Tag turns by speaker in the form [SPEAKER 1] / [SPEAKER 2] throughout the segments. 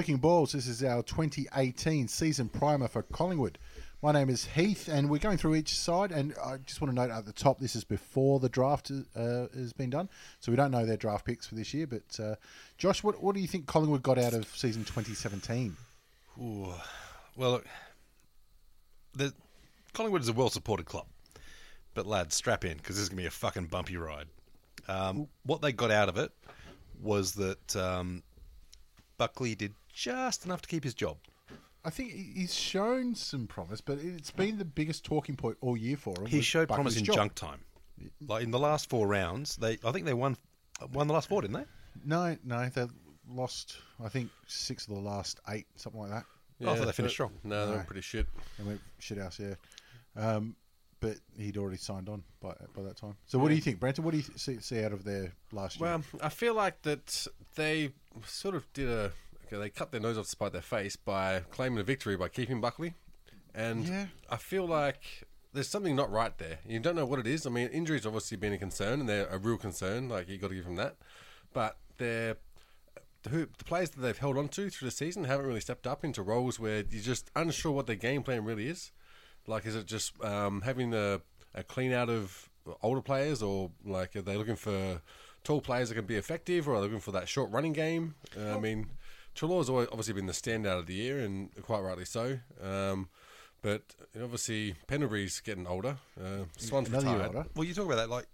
[SPEAKER 1] Clicking Balls. This is our 2018 season primer for Collingwood. My name is Heath, and we're going through each side. And I just want to note at the top, this is before the draft uh, has been done, so we don't know their draft picks for this year. But uh, Josh, what, what do you think Collingwood got out of season 2017?
[SPEAKER 2] Ooh. Well, the Collingwood is a well-supported club, but lads, strap in because this is gonna be a fucking bumpy ride. Um, what they got out of it was that um, Buckley did just enough to keep his job.
[SPEAKER 1] I think he's shown some promise, but it's been the biggest talking point all year for him.
[SPEAKER 2] He
[SPEAKER 1] was
[SPEAKER 2] showed promise in
[SPEAKER 1] job.
[SPEAKER 2] junk time. Like in the last four rounds, they I think they won won the last four, didn't they?
[SPEAKER 1] No, no, they lost. I think six of the last eight, something like that.
[SPEAKER 2] I thought they finished
[SPEAKER 3] but-
[SPEAKER 2] strong.
[SPEAKER 3] No, they're
[SPEAKER 1] No.
[SPEAKER 3] pretty shit.
[SPEAKER 1] They went shit house, yeah. Um, but he'd already signed on by by that time. So, what do you think, Brenton? What do you see, see out of their last year?
[SPEAKER 3] Well, I feel like that they sort of did a. They cut their nose off to spite their face by claiming a victory by keeping Buckley, and
[SPEAKER 1] Yeah.
[SPEAKER 3] I feel like there's something not right there. You don't know what it is. I mean, injuries obviously been a concern, and they're a real concern. Like you got to give them that, but they're. Who, the players that they've held on to through the season haven't really stepped up into roles where you're just unsure what their game plan really is. Like, is it just um, having a, a clean out of older players, or like are they looking for tall players that can be effective, or are they looking for that short running game? Uh, I mean, Treloar's always obviously been the standout of the year, and quite rightly so. Um, but obviously, Pendlebury's getting older. Uh, Swan's
[SPEAKER 1] Another
[SPEAKER 3] retired.
[SPEAKER 1] older.
[SPEAKER 2] Well, you talk about that like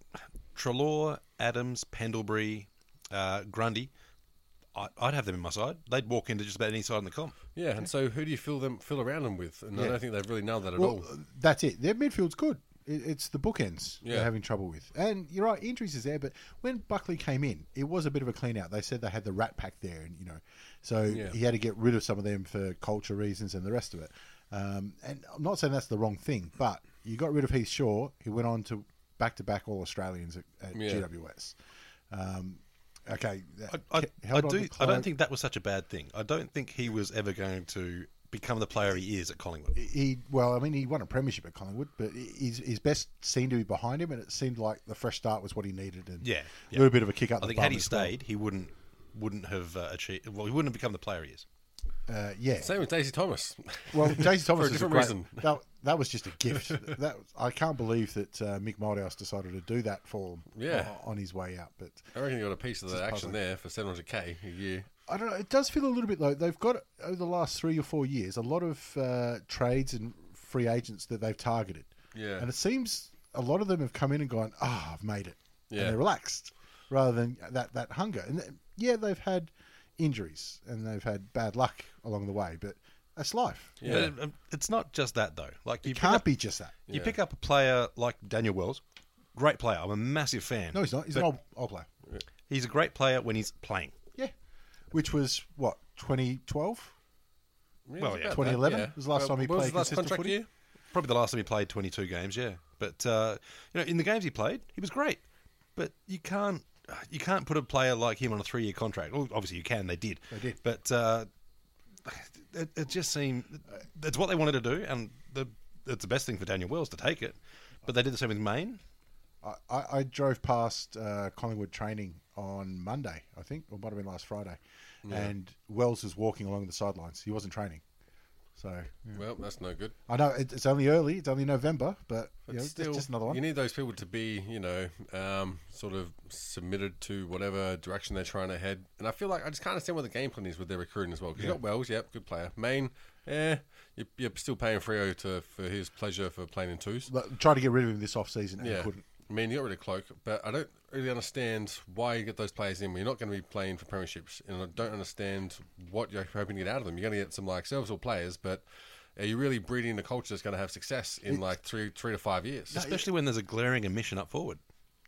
[SPEAKER 2] Treloar, Adams, Pendlebury, uh, Grundy. I, I'd have them in my side. They'd walk into just about any side in the comp.
[SPEAKER 3] Yeah, and so who do you fill them fill around them with? And I
[SPEAKER 1] Yeah.
[SPEAKER 3] don't think they've really nailed that at
[SPEAKER 1] well,
[SPEAKER 3] all.
[SPEAKER 1] that's it. Their midfield's good. It, it's the bookends
[SPEAKER 3] Yeah.
[SPEAKER 1] they're having trouble with. And you're right, injuries is there. But when Buckley came in, it was a bit of a clean out. They said they had the rat pack there, and you know, so
[SPEAKER 3] Yeah.
[SPEAKER 1] he had to get rid of some of them for culture reasons and the rest of it. Um, and I'm not saying that's the wrong thing, but you got rid of Heath Shaw. He went on to back to back All Australians at, at
[SPEAKER 3] Yeah.
[SPEAKER 1] GWS. Um, okay,
[SPEAKER 2] I, I, I do. I don't think that was such a bad thing. I don't think he was ever going to become the player he is at Collingwood.
[SPEAKER 1] he well, I mean, he won a premiership at Collingwood, but his his best seemed to be behind him, and it seemed like the fresh start was what he needed, and
[SPEAKER 2] Yeah,
[SPEAKER 1] a little bit of a kick up.
[SPEAKER 2] I
[SPEAKER 1] the
[SPEAKER 2] think had he
[SPEAKER 1] as well.
[SPEAKER 2] stayed, he wouldn't wouldn't have uh, achieved. Well, he wouldn't have become the player he is.
[SPEAKER 1] uh, yeah.
[SPEAKER 3] Same with Daisy Thomas.
[SPEAKER 1] Well, Daisy Thomas
[SPEAKER 3] For a
[SPEAKER 1] is
[SPEAKER 3] different
[SPEAKER 1] great,
[SPEAKER 3] reason.
[SPEAKER 1] That, that was just a gift. that I can't believe that uh, Mick Malthouse decided to do that for him.
[SPEAKER 3] Yeah.
[SPEAKER 1] o- on his way out, but
[SPEAKER 3] I reckon he got a piece of the action
[SPEAKER 1] puzzling.
[SPEAKER 3] there for 700k a year.
[SPEAKER 1] I don't know. It does feel a little bit though. They've got over the last three or four years a lot of uh, trades and free agents that they've targeted.
[SPEAKER 3] Yeah.
[SPEAKER 1] and it seems a lot of them have come in and gone, "Ah, I've made it,"
[SPEAKER 3] Yeah.
[SPEAKER 1] and they're relaxed rather than that that hunger. And th- yeah, they've had injuries and they've had bad luck along the way, but that's life.
[SPEAKER 3] Yeah.
[SPEAKER 2] But um, it's not just that though. Like you
[SPEAKER 1] It can't
[SPEAKER 2] up,
[SPEAKER 1] be just that.
[SPEAKER 2] You pick up a player like Daniel Wells, great player. I'm a massive fan.
[SPEAKER 1] No, he's not. He's an old, old player.
[SPEAKER 2] He's a great player when he's playing.
[SPEAKER 1] Yeah, which was what 2012.
[SPEAKER 3] Yeah,
[SPEAKER 2] Well, yeah.
[SPEAKER 1] 2011
[SPEAKER 3] that,
[SPEAKER 1] was the last time he
[SPEAKER 3] what was
[SPEAKER 1] played
[SPEAKER 3] his last
[SPEAKER 1] consistent
[SPEAKER 3] contract
[SPEAKER 1] footy?
[SPEAKER 3] year?
[SPEAKER 2] Probably the last time he played 22 games. Yeah, but uh, you know, in the games he played, he was great. But you can't you can't put a player like him on a three year contract. Well, obviously you can. They did.
[SPEAKER 1] They did.
[SPEAKER 2] But uh, it, it just seemed that's what they wanted to do, and the, it's the best thing for Daniel Wells to take it. But they did the same with Mayne.
[SPEAKER 1] I, I, I drove past uh, Collingwood training on Monday, I think, or might have been last Friday, and Wells was walking along the sidelines. He wasn't training, so yeah.
[SPEAKER 3] Well, that's no good.
[SPEAKER 1] I know it, it's only early. It's only November, but you know,
[SPEAKER 3] But
[SPEAKER 1] it's
[SPEAKER 3] still,
[SPEAKER 1] just another one.
[SPEAKER 3] You need those people to be, you know, um, sort of submitted to whatever direction they're trying to head. And I feel like I just can't understand what the game plan is with their recruiting as well. 'Cause you got Wells, yep, good player. Mayne, eh, you're, you're still paying Freo to for his pleasure for playing in twos.
[SPEAKER 1] But tried to get rid of him this off season and
[SPEAKER 3] Yeah,
[SPEAKER 1] couldn't.
[SPEAKER 3] I mean, you got rid of Cloke, but I don't. Really understand why you get those players in when you're not going to be playing for premierships, and I don't understand what you're hoping to get out of them. You're going to get some like serviceable players, but are you really breeding a culture that's going to have success in like three three to five years?
[SPEAKER 2] Especially when there's a glaring omission up forward.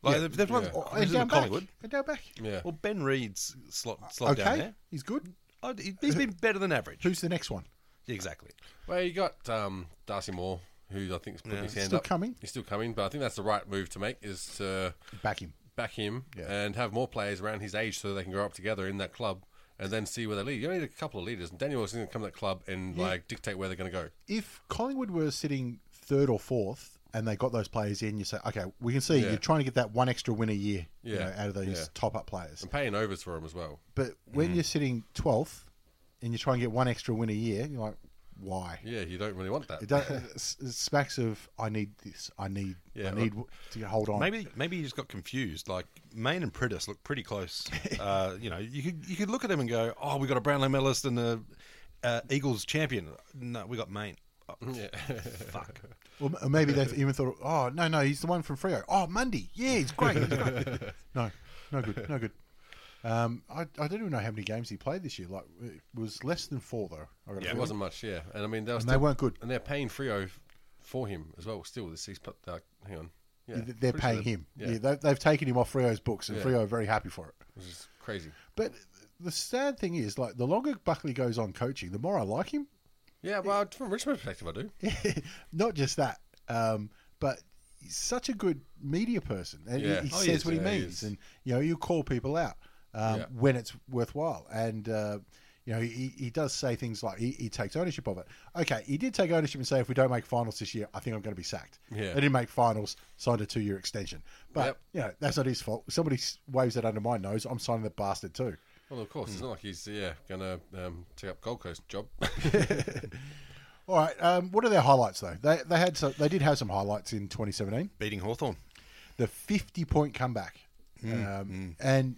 [SPEAKER 2] Like
[SPEAKER 3] Yeah,
[SPEAKER 2] they've, they've won
[SPEAKER 3] yeah.
[SPEAKER 2] This
[SPEAKER 1] and
[SPEAKER 2] is
[SPEAKER 1] down
[SPEAKER 2] with
[SPEAKER 1] back.
[SPEAKER 2] Collingwood.
[SPEAKER 1] And down back.
[SPEAKER 3] Yeah.
[SPEAKER 2] Well, Ben Reid's slot, slot down
[SPEAKER 1] Okay,
[SPEAKER 2] there.
[SPEAKER 1] he's good.
[SPEAKER 2] Oh, he- he's been better than average.
[SPEAKER 1] Who's the next one?
[SPEAKER 2] Exactly.
[SPEAKER 3] Well, you got um, Darcy Moore, who I think is putting
[SPEAKER 2] Yeah.
[SPEAKER 3] his hand
[SPEAKER 1] Still
[SPEAKER 3] up.
[SPEAKER 1] coming?
[SPEAKER 3] He's still coming, but I think that's the right move to make is to
[SPEAKER 1] Back him.
[SPEAKER 3] Back him
[SPEAKER 1] Yeah.
[SPEAKER 3] and have more players around his age so they can grow up together in that club and then see where they lead. You only need a couple of leaders. And Daniel is going to come to that club and like dictate where they're going to go.
[SPEAKER 1] If Collingwood were sitting third or fourth and they got those players in, you say, okay, we can see
[SPEAKER 3] Yeah.
[SPEAKER 1] you're trying to get that one extra win a year you know, out of those
[SPEAKER 3] Yeah.
[SPEAKER 1] top up players.
[SPEAKER 3] And paying overs for them as well.
[SPEAKER 1] But when mm. you're sitting 12th and you try and get one extra win a year, you're like, why?
[SPEAKER 3] Yeah, you don't really want that.
[SPEAKER 1] It, does, it smacks of I need this. I need.
[SPEAKER 3] Yeah,
[SPEAKER 1] I need to hold on.
[SPEAKER 2] Maybe maybe you just got confused. Like Mayne and Priddis look pretty close. uh, you know, you could you could look at them and go, "Oh, we got a Brownlow medalist and a uh, Eagles champion." No, we got Mayne. Oh,
[SPEAKER 3] yeah.
[SPEAKER 2] fuck.
[SPEAKER 1] Or m- maybe they've even thought, oh no, no, he's the one from Freo. Oh, Mundy, yeah, he's great. He's great. no, no good, no good. Um, I, I don't even know how many games he played this year. Like it was less than four though. I got a
[SPEAKER 3] it wasn't much, yeah. And I mean, they, were
[SPEAKER 1] And
[SPEAKER 3] still,
[SPEAKER 1] they weren't good.
[SPEAKER 3] And they're paying Freo for him as well. Still, this he's put. Uh, hang on, yeah,
[SPEAKER 1] Th- They're
[SPEAKER 3] sure
[SPEAKER 1] paying
[SPEAKER 3] they-
[SPEAKER 1] him.
[SPEAKER 3] Yeah,
[SPEAKER 1] Yeah, they, they've taken him off Freo's books, and
[SPEAKER 3] Yeah.
[SPEAKER 1] Freo are very happy for it.
[SPEAKER 3] which is crazy.
[SPEAKER 1] But the sad thing is, like the longer Buckley goes on coaching, the more I like him.
[SPEAKER 3] Yeah, well, from Richmond perspective, I do.
[SPEAKER 1] Not just that, um, but he's such a good media person. And he-
[SPEAKER 3] Yeah.
[SPEAKER 1] He,
[SPEAKER 3] Oh,
[SPEAKER 1] says what he
[SPEAKER 3] yeah,
[SPEAKER 1] means,
[SPEAKER 3] is.
[SPEAKER 1] and you know, you call people out um,
[SPEAKER 3] Yeah.
[SPEAKER 1] when it's worthwhile. And uh, you know, he, he does say things like he, he takes ownership of it. Okay, he did take ownership and say, if we don't make finals this year, I think I'm going to be sacked.
[SPEAKER 3] Yeah.
[SPEAKER 1] They didn't make finals, signed a two-year extension. But
[SPEAKER 3] Yep.
[SPEAKER 1] you know, that's not his fault. Somebody waves it under my nose, I'm signing the bastard too.
[SPEAKER 3] Well, of course, it's not like he's yeah going to um, take up Gold Coast job.
[SPEAKER 1] All right, um, what are their highlights though? They they had some, they did have some highlights in 2017.
[SPEAKER 2] Beating Hawthorn.
[SPEAKER 1] the 50 point comeback.
[SPEAKER 2] Mm,
[SPEAKER 1] um, And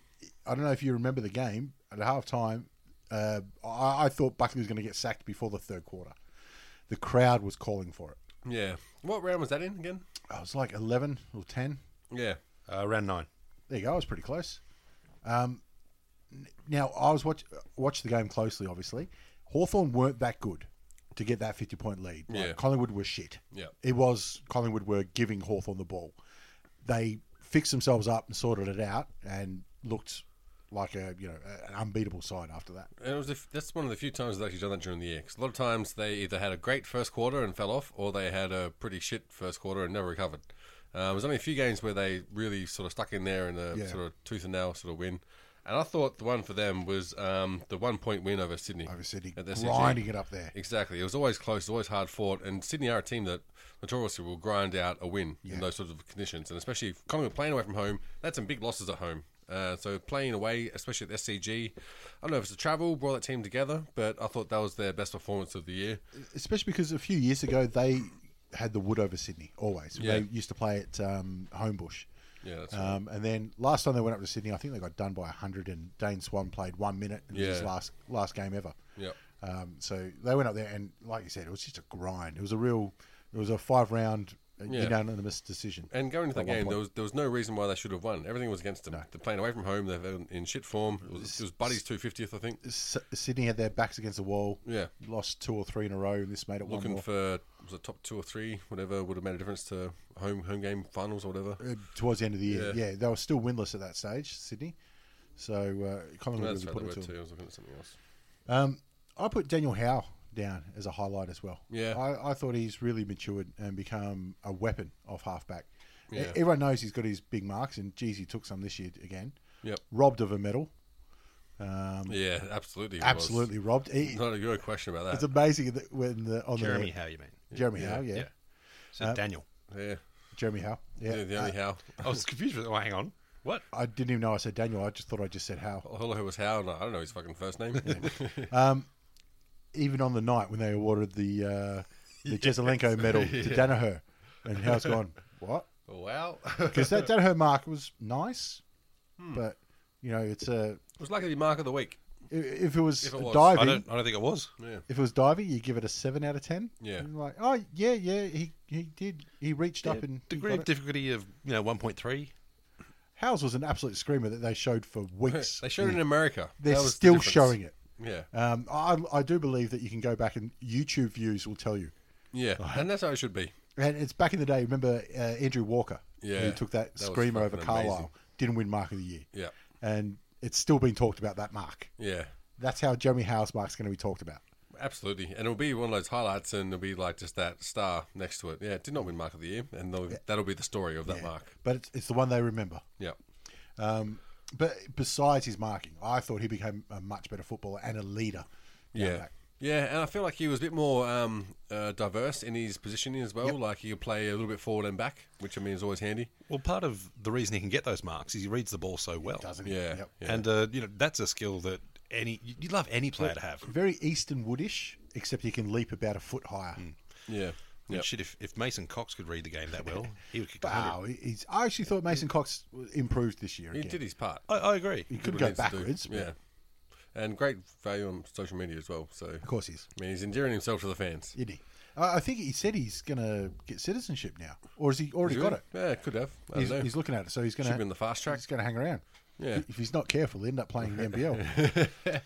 [SPEAKER 1] I don't know if you remember the game at half time. Uh, I, I thought Buckley was going to get sacked before the third quarter. The crowd was calling for it.
[SPEAKER 3] yeah. What round was that in again?
[SPEAKER 1] I was like 11 or 10.
[SPEAKER 3] Yeah.
[SPEAKER 2] Uh, round nine.
[SPEAKER 1] There you go. I was pretty close. Um, n- now, I was watch watched the game closely, obviously. Hawthorn weren't that good to get that 50 point lead. Like,
[SPEAKER 3] Yeah.
[SPEAKER 1] Collingwood was shit.
[SPEAKER 3] Yeah.
[SPEAKER 1] It was Collingwood were giving Hawthorn the ball. They fixed themselves up and sorted it out and looked like a you know an unbeatable side after that.
[SPEAKER 3] And it was f- that's one of the few times they've actually done that during the year. Cause a lot of times they either had a great first quarter and fell off, or they had a pretty shit first quarter and never recovered. Uh, there's only a few games where they really sort of stuck in there in a
[SPEAKER 1] Yeah.
[SPEAKER 3] sort of tooth and nail sort of win. And I thought the one for them was um, the one point win over Sydney.
[SPEAKER 1] Over Sydney,
[SPEAKER 3] at
[SPEAKER 1] grinding it up there.
[SPEAKER 3] Exactly. It was always close, always hard fought, and Sydney are a team that notoriously will grind out a win in those sorts of conditions. And especially if Collingwood playing away from home, that's some big losses at home. Uh, so playing away, especially at the SCG, I don't know if it's the travel brought that team together, but I thought that was their best performance of the year.
[SPEAKER 1] Especially because a few years ago they had the wood over Sydney always.
[SPEAKER 3] Yeah.
[SPEAKER 1] They used to play at um, Homebush.
[SPEAKER 3] Yeah, that's right.
[SPEAKER 1] Um, and then last time they went up to Sydney, I think they got done by hundred, and Dane Swan played one minute in his
[SPEAKER 3] Yeah.
[SPEAKER 1] last last game ever.
[SPEAKER 3] Yep.
[SPEAKER 1] Um, so they went up there, and like you said, it was just a grind. It was a real, it was a five round
[SPEAKER 3] Yeah.
[SPEAKER 1] unanimous decision.
[SPEAKER 3] And going into
[SPEAKER 1] the
[SPEAKER 3] game,
[SPEAKER 1] point.
[SPEAKER 3] there was there was no reason why they should have won. Everything was against them. They're playing away from home. They're in- shit form. It was, it was Buddy's two fiftieth, I think.
[SPEAKER 1] S- Sydney had their backs against the wall.
[SPEAKER 3] Yeah.
[SPEAKER 1] lost two or three in a row, and this made it one
[SPEAKER 3] Looking for was it top two or three, whatever would have made a difference to home home game finals or whatever.
[SPEAKER 1] Uh, towards the end of the year.
[SPEAKER 3] Yeah.
[SPEAKER 1] Yeah. they were still winless at that stage, Sydney. So uh, Collingwood
[SPEAKER 3] That's
[SPEAKER 1] really
[SPEAKER 3] right,
[SPEAKER 1] put it to
[SPEAKER 3] too. I was looking at something else.
[SPEAKER 1] Um, I put Daniel Howe down as a highlight as well.
[SPEAKER 3] Yeah.
[SPEAKER 1] I, I thought he's really matured and become a weapon off halfback.
[SPEAKER 3] Yeah.
[SPEAKER 1] Everyone knows he's got his big marks, and geez, he took some this year again.
[SPEAKER 3] Yep.
[SPEAKER 1] Robbed of a medal. Um,
[SPEAKER 3] Yeah, absolutely. it was.
[SPEAKER 1] absolutely robbed. He,
[SPEAKER 3] Not a good question about that.
[SPEAKER 1] it's amazing that when the on
[SPEAKER 2] Jeremy
[SPEAKER 1] the
[SPEAKER 2] Howe, you mean?
[SPEAKER 1] Jeremy
[SPEAKER 3] Yeah.
[SPEAKER 1] Howe, yeah,
[SPEAKER 2] Yeah. So
[SPEAKER 1] Uh,
[SPEAKER 2] Daniel.
[SPEAKER 3] yeah.
[SPEAKER 1] Jeremy Howe, yeah.
[SPEAKER 3] The, the only
[SPEAKER 1] Uh,
[SPEAKER 3] how.
[SPEAKER 2] I was confused. with Oh, hang on. What?
[SPEAKER 1] I didn't even know I said Daniel. I just thought I just said Howe.
[SPEAKER 3] All I heard was how. No, I don't know his fucking first name.
[SPEAKER 1] Um, even on the night when they awarded the uh, the Jesaulenko medal to Daniher, and Howe's gone what?
[SPEAKER 3] wow.
[SPEAKER 1] Because that Daniher mark was nice,
[SPEAKER 3] Hmm.
[SPEAKER 1] but you know it's a
[SPEAKER 3] It was lucky mark of the week.
[SPEAKER 1] i- if it was,
[SPEAKER 3] If it was.
[SPEAKER 2] I
[SPEAKER 1] diving.
[SPEAKER 2] don't. I don't think it was.
[SPEAKER 3] Yeah.
[SPEAKER 1] If it was diving, you give it a seven out of ten.
[SPEAKER 3] Yeah.
[SPEAKER 1] And like oh yeah, yeah, he he did. He reached up and he
[SPEAKER 2] Degree
[SPEAKER 1] got
[SPEAKER 2] of
[SPEAKER 1] it.
[SPEAKER 2] difficulty of you know one point three.
[SPEAKER 1] Howes was an absolute screamer that they showed for weeks.
[SPEAKER 3] They showed it in America.
[SPEAKER 1] They're
[SPEAKER 3] That was the
[SPEAKER 1] still showing it.
[SPEAKER 3] Yeah,
[SPEAKER 1] Um, I, I do believe that you can go back and YouTube views will tell you.
[SPEAKER 3] yeah, and that's how it should be.
[SPEAKER 1] And it's back in the day. Remember uh, Andrew Walker?
[SPEAKER 3] Yeah,
[SPEAKER 1] who took that,
[SPEAKER 3] that
[SPEAKER 1] screamer over Carlisle.
[SPEAKER 3] amazing.
[SPEAKER 1] Didn't win Mark of the Year.
[SPEAKER 3] Yeah,
[SPEAKER 1] and it's still being talked about that mark.
[SPEAKER 3] yeah,
[SPEAKER 1] That's how Jeremy Howe's mark's going to be talked about.
[SPEAKER 3] absolutely. And it'll be one of those highlights, and it'll be like just that star next to it. Yeah, it did not win Mark of the Year, and they'll- that'll be the story of that mark.
[SPEAKER 1] But it's, it's the one they remember.
[SPEAKER 3] Yeah,
[SPEAKER 1] Um, but besides his marking, I thought he became a much better footballer and a leader.
[SPEAKER 3] yeah.
[SPEAKER 1] back.
[SPEAKER 3] Yeah, and I feel like he was a bit more um, uh, diverse in his positioning as well.
[SPEAKER 1] Yep.
[SPEAKER 3] Like he could play a little bit forward and back, which I mean is always handy.
[SPEAKER 2] Well, part of the reason he can get those marks is he reads the ball so well.
[SPEAKER 1] Doesn't he?
[SPEAKER 3] Yeah,
[SPEAKER 1] Yep.
[SPEAKER 3] yeah.
[SPEAKER 2] And uh, you know that's a skill that any you'd love any player to have.
[SPEAKER 1] Very Easton Woodish, except he can leap about a foot higher.
[SPEAKER 3] Yeah,
[SPEAKER 2] I mean,
[SPEAKER 3] Yep.
[SPEAKER 2] shit, if, if Mason Cox could read the game that well, he would kick a hundred.
[SPEAKER 1] Wow, he's, I actually thought Mason Cox improved this year.
[SPEAKER 3] he
[SPEAKER 1] again.
[SPEAKER 3] did his part.
[SPEAKER 2] I, I agree.
[SPEAKER 1] He
[SPEAKER 3] Did
[SPEAKER 1] could go
[SPEAKER 3] needs to do.
[SPEAKER 1] backwards. but
[SPEAKER 3] Yeah, and great value on social media as well. So
[SPEAKER 1] of course he's.
[SPEAKER 3] I mean, he's endearing himself to the fans.
[SPEAKER 1] Isn't he? I I think he said he's going to get citizenship now, or has he already
[SPEAKER 3] Is
[SPEAKER 1] got it?
[SPEAKER 3] Yeah, could have. I
[SPEAKER 1] He's,
[SPEAKER 3] don't know.
[SPEAKER 1] he's looking at it, so he's going to
[SPEAKER 3] be in the fast track.
[SPEAKER 1] He's going to hang around.
[SPEAKER 3] Yeah.
[SPEAKER 1] If he's not careful, he'll end up playing the NBL.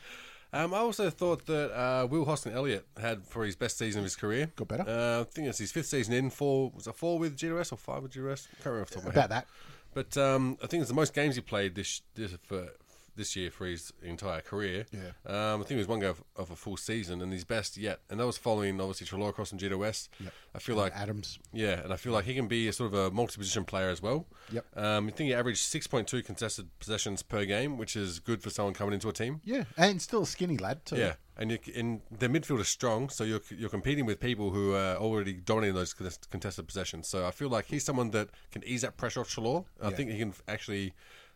[SPEAKER 3] Um, I also thought that uh, Will Hoskin Elliott had for his best season of his career.
[SPEAKER 1] Got better?
[SPEAKER 3] Uh, I think it's his fifth season in. Four was a four with GWS or five with GWS? Can't remember off the top of my
[SPEAKER 1] About
[SPEAKER 3] head.
[SPEAKER 1] that.
[SPEAKER 3] But um, I think it's the most games he played this this for this year for his entire career.
[SPEAKER 1] Yeah.
[SPEAKER 3] Um, I think it was one go of, of a full season and his best yet, and that was following obviously Treloar across from GWS.
[SPEAKER 1] Yep.
[SPEAKER 3] I feel like
[SPEAKER 1] Adams.
[SPEAKER 3] yeah, and I feel like he can be a sort of a multi-position player as well.
[SPEAKER 1] Yep.
[SPEAKER 3] Um, I think he averaged six point two contested possessions per game, which is good for someone coming into a team.
[SPEAKER 1] Yeah, and still a skinny lad too.
[SPEAKER 3] Yeah, and you, and their midfield is strong, so you're you're competing with people who are already dominating those contested possessions. So I feel like he's someone that can ease that pressure off Treloar. I think he can actually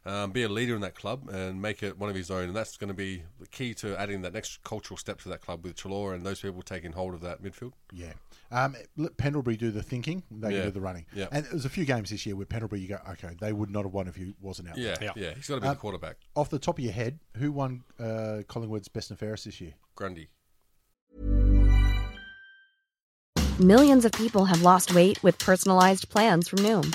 [SPEAKER 3] um, be a leader in that club and make it one of his own, and that's going to be the key to adding that next cultural step to that club with Treloar and those people taking hold of that midfield.
[SPEAKER 1] Yeah. Um, let Pendlebury do the thinking, they
[SPEAKER 3] Yeah.
[SPEAKER 1] can do the running.
[SPEAKER 3] Yeah.
[SPEAKER 1] And there's a few games this year where Pendlebury, you go, okay, they would not have won if he wasn't out.
[SPEAKER 3] Yeah,
[SPEAKER 1] there.
[SPEAKER 3] yeah,
[SPEAKER 2] Yeah.
[SPEAKER 3] he's got to be the quarterback.
[SPEAKER 1] Off the top of your head, who won uh, Collingwood's best and fairest this year?
[SPEAKER 3] Grundy.
[SPEAKER 4] Millions of people have lost weight with personalized plans from Noom,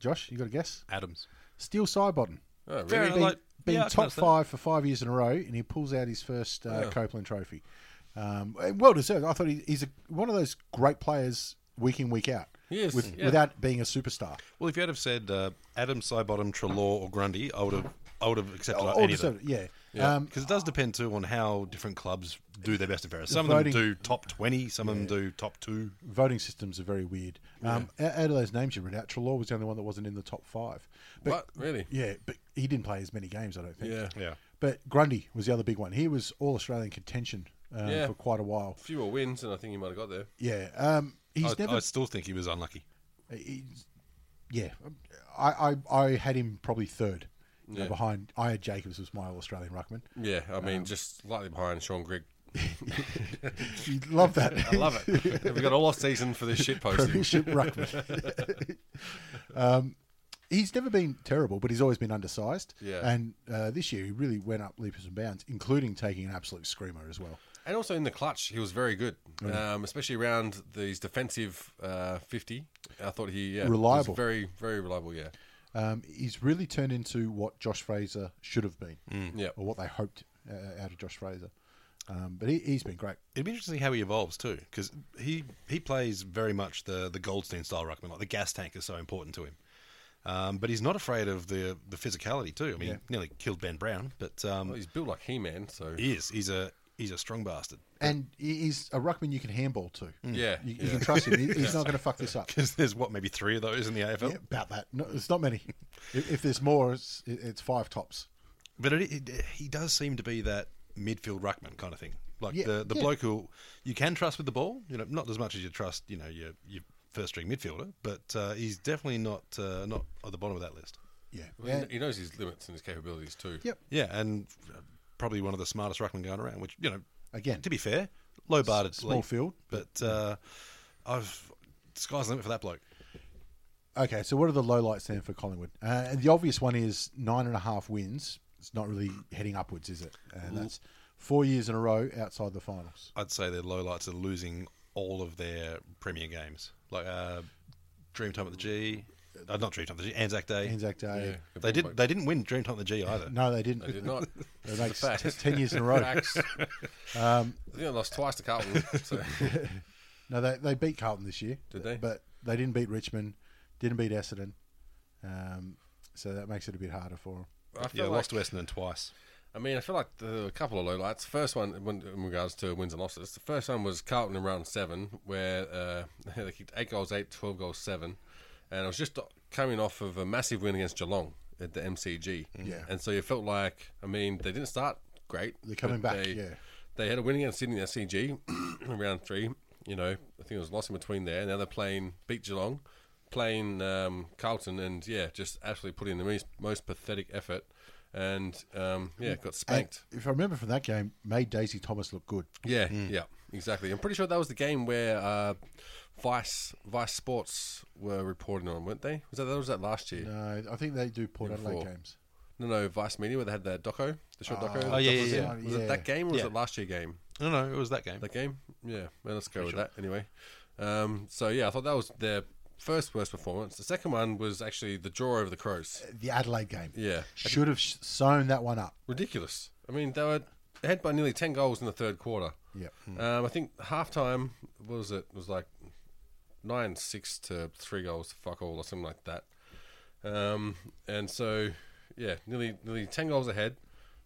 [SPEAKER 1] Josh, you got a guess?
[SPEAKER 2] Adams.
[SPEAKER 1] Steel Sidebottom.
[SPEAKER 3] Oh, really?
[SPEAKER 2] enough,
[SPEAKER 1] Been,
[SPEAKER 2] like-
[SPEAKER 1] been
[SPEAKER 2] yeah,
[SPEAKER 1] top
[SPEAKER 2] understand.
[SPEAKER 1] five for five years in a row, and he pulls out his first uh,
[SPEAKER 3] Yeah.
[SPEAKER 1] Copeland Trophy. Um, well deserved. I thought he, he's a, one of those great players week in, week out.
[SPEAKER 3] He is,
[SPEAKER 1] with,
[SPEAKER 3] yeah.
[SPEAKER 1] without being a superstar.
[SPEAKER 2] Well, if you had have said uh, Adams, Sidebottom, Treloar, or Grundy, I would have I would have accepted
[SPEAKER 1] All
[SPEAKER 2] any of them.
[SPEAKER 1] deserved, yeah. Um,
[SPEAKER 2] Because it does depend too on how different clubs do their best and fairest. Some
[SPEAKER 1] voting-
[SPEAKER 2] of them do top twenty, some of them do top two.
[SPEAKER 1] voting systems are very weird. Um, out, out of those names you read out, Treloar was the only one that wasn't in the top five. But,
[SPEAKER 3] What? Really?
[SPEAKER 1] Yeah, but he didn't play as many games, I don't think.
[SPEAKER 3] Yeah.
[SPEAKER 2] Yeah.
[SPEAKER 1] But Grundy was the other big one. He was all Australian contention uh,
[SPEAKER 3] Yeah.
[SPEAKER 1] for quite a while.
[SPEAKER 3] Fewer wins, and I think he might have got there.
[SPEAKER 1] Yeah. Um, he's
[SPEAKER 2] I,
[SPEAKER 1] never.
[SPEAKER 2] I still think he was unlucky.
[SPEAKER 1] he's- yeah. I, I, I had him probably third.
[SPEAKER 3] Yeah.
[SPEAKER 1] behind, I had Jacobs was my All Australian ruckman.
[SPEAKER 3] Yeah, I
[SPEAKER 1] Um,
[SPEAKER 3] mean, just slightly behind Shaun Grigg.
[SPEAKER 1] You love that.
[SPEAKER 3] I love it. We've got all off season for this shit posting.
[SPEAKER 1] Premiership ruckman. um, he's never been terrible, but he's always been undersized.
[SPEAKER 3] Yeah.
[SPEAKER 1] And uh, this year he really went up leaps and bounds, including taking an absolute screamer as well.
[SPEAKER 3] And also in the clutch, he was very good, um, especially around these defensive uh, 50. I thought he yeah,
[SPEAKER 1] Reliable.
[SPEAKER 3] was very, very reliable, yeah.
[SPEAKER 1] Um, he's really turned into what Josh Fraser should have been,
[SPEAKER 3] Yeah.
[SPEAKER 1] or what they hoped uh, out of Josh Fraser. Um, but he, he's been great.
[SPEAKER 2] It'd be interesting how he evolves too, because he he plays very much the the Goldstein style ruckman. Like the gas tank is so important to him, um, but he's not afraid of the the physicality too. I mean,
[SPEAKER 1] Yeah.
[SPEAKER 2] he nearly killed Ben Brown, but um,
[SPEAKER 3] Well, he's built like He-Man, so
[SPEAKER 2] he is. He's a he's a strong bastard.
[SPEAKER 1] And he's a ruckman you can handball to.
[SPEAKER 3] yeah,
[SPEAKER 1] You, you
[SPEAKER 3] yeah.
[SPEAKER 1] can trust him. He- He's not going to fuck this up.
[SPEAKER 2] Because there's what maybe three of those in the AFL.
[SPEAKER 1] Yeah, about that. No, it's not many. if, if there's more, it's, it's five tops.
[SPEAKER 2] But it, it, he does seem to be that midfield ruckman kind of thing, like
[SPEAKER 1] Yeah,
[SPEAKER 2] the the
[SPEAKER 1] yeah.
[SPEAKER 2] bloke who you can trust with the ball. You know, not as much as you trust, you know, your your first string midfielder, but uh, he's definitely not uh, not at the bottom of that list.
[SPEAKER 1] Yeah,
[SPEAKER 3] Well,
[SPEAKER 1] yeah.
[SPEAKER 3] He, he knows his limits and his capabilities too.
[SPEAKER 1] Yep.
[SPEAKER 2] Yeah, and uh, probably one of the smartest ruckmen going around. Which you know,
[SPEAKER 1] Again,
[SPEAKER 2] to be fair, low barred
[SPEAKER 1] small
[SPEAKER 2] leap,
[SPEAKER 1] field.
[SPEAKER 2] but uh, I've sky's the limit for that bloke.
[SPEAKER 1] Okay, so what are the lowlights then for Collingwood? Uh, and the obvious one is nine and a half wins. It's not really heading upwards, is it? And that's four years in a row outside the finals.
[SPEAKER 2] I'd say their lowlights are losing all of their premier games, like uh, Dreamtime at the G, uh, not Dreamtime at the G, Anzac Day.
[SPEAKER 1] Anzac Day.
[SPEAKER 3] good
[SPEAKER 2] They did.
[SPEAKER 3] mate.
[SPEAKER 2] They didn't win Dreamtime at the G either.
[SPEAKER 1] No, they didn't.
[SPEAKER 3] They did not.
[SPEAKER 1] They make
[SPEAKER 3] It's fact.
[SPEAKER 1] t- ten years in a row.
[SPEAKER 3] Facts.
[SPEAKER 1] Um,
[SPEAKER 3] I think I lost twice to Carlton. So.
[SPEAKER 1] no, they they beat Carlton this year.
[SPEAKER 3] Did they?
[SPEAKER 1] But they didn't beat Richmond. Didn't beat Essendon. Um, so that makes it a bit harder for them.
[SPEAKER 3] I
[SPEAKER 2] Yeah,
[SPEAKER 3] like,
[SPEAKER 2] lost to Essendon twice.
[SPEAKER 3] I mean, I feel like the, a couple of lowlights. First one, in regards to wins and losses, the first one was Carlton in round seven, where uh, they kicked eight goals, eight, 12 goals, seven, and I was just coming off of a massive win against Geelong at the MCG.
[SPEAKER 1] Yeah.
[SPEAKER 3] and so you felt like, I mean, they didn't start great.
[SPEAKER 1] They're coming back,
[SPEAKER 3] They,
[SPEAKER 1] yeah.
[SPEAKER 3] they had a win against Sydney SCG in round three. You know, I think it was lost in between there. Now they're playing beat Geelong, playing um, Carlton, and yeah, just absolutely put in the most, most pathetic effort, and um, yeah, got
[SPEAKER 1] And
[SPEAKER 3] spanked.
[SPEAKER 1] if I remember from that game, made Daisy Thomas look good.
[SPEAKER 3] Yeah, yeah, exactly. I'm pretty sure that was the game where uh, Vice Vice Sports were reporting on, weren't they? Was that that was that last year?
[SPEAKER 1] No, I think they do Port
[SPEAKER 3] Year
[SPEAKER 1] Adelaide
[SPEAKER 3] before.
[SPEAKER 1] games.
[SPEAKER 3] No, no, Vice Media where they had that doco, the short doco.
[SPEAKER 1] Oh,
[SPEAKER 3] that
[SPEAKER 2] yeah, yeah,
[SPEAKER 1] yeah.
[SPEAKER 3] Was
[SPEAKER 1] Yeah.
[SPEAKER 3] it that game or was
[SPEAKER 2] Yeah.
[SPEAKER 3] it last year game?
[SPEAKER 2] No, no, it was that game.
[SPEAKER 3] That game? Yeah. Well, let's go with that anyway. Um, so yeah, I thought that was their first worst performance. The second one was actually the draw over the Crows.
[SPEAKER 1] The Adelaide game.
[SPEAKER 3] Yeah,
[SPEAKER 1] Should have sewn that one up.
[SPEAKER 3] ridiculous. I mean, they were ahead by nearly ten goals in the third quarter.
[SPEAKER 1] Yep.
[SPEAKER 3] Um, I think halftime what was it? It was like nine six to three goals to fuck all or something like that. Um, and so yeah, nearly nearly ten goals ahead.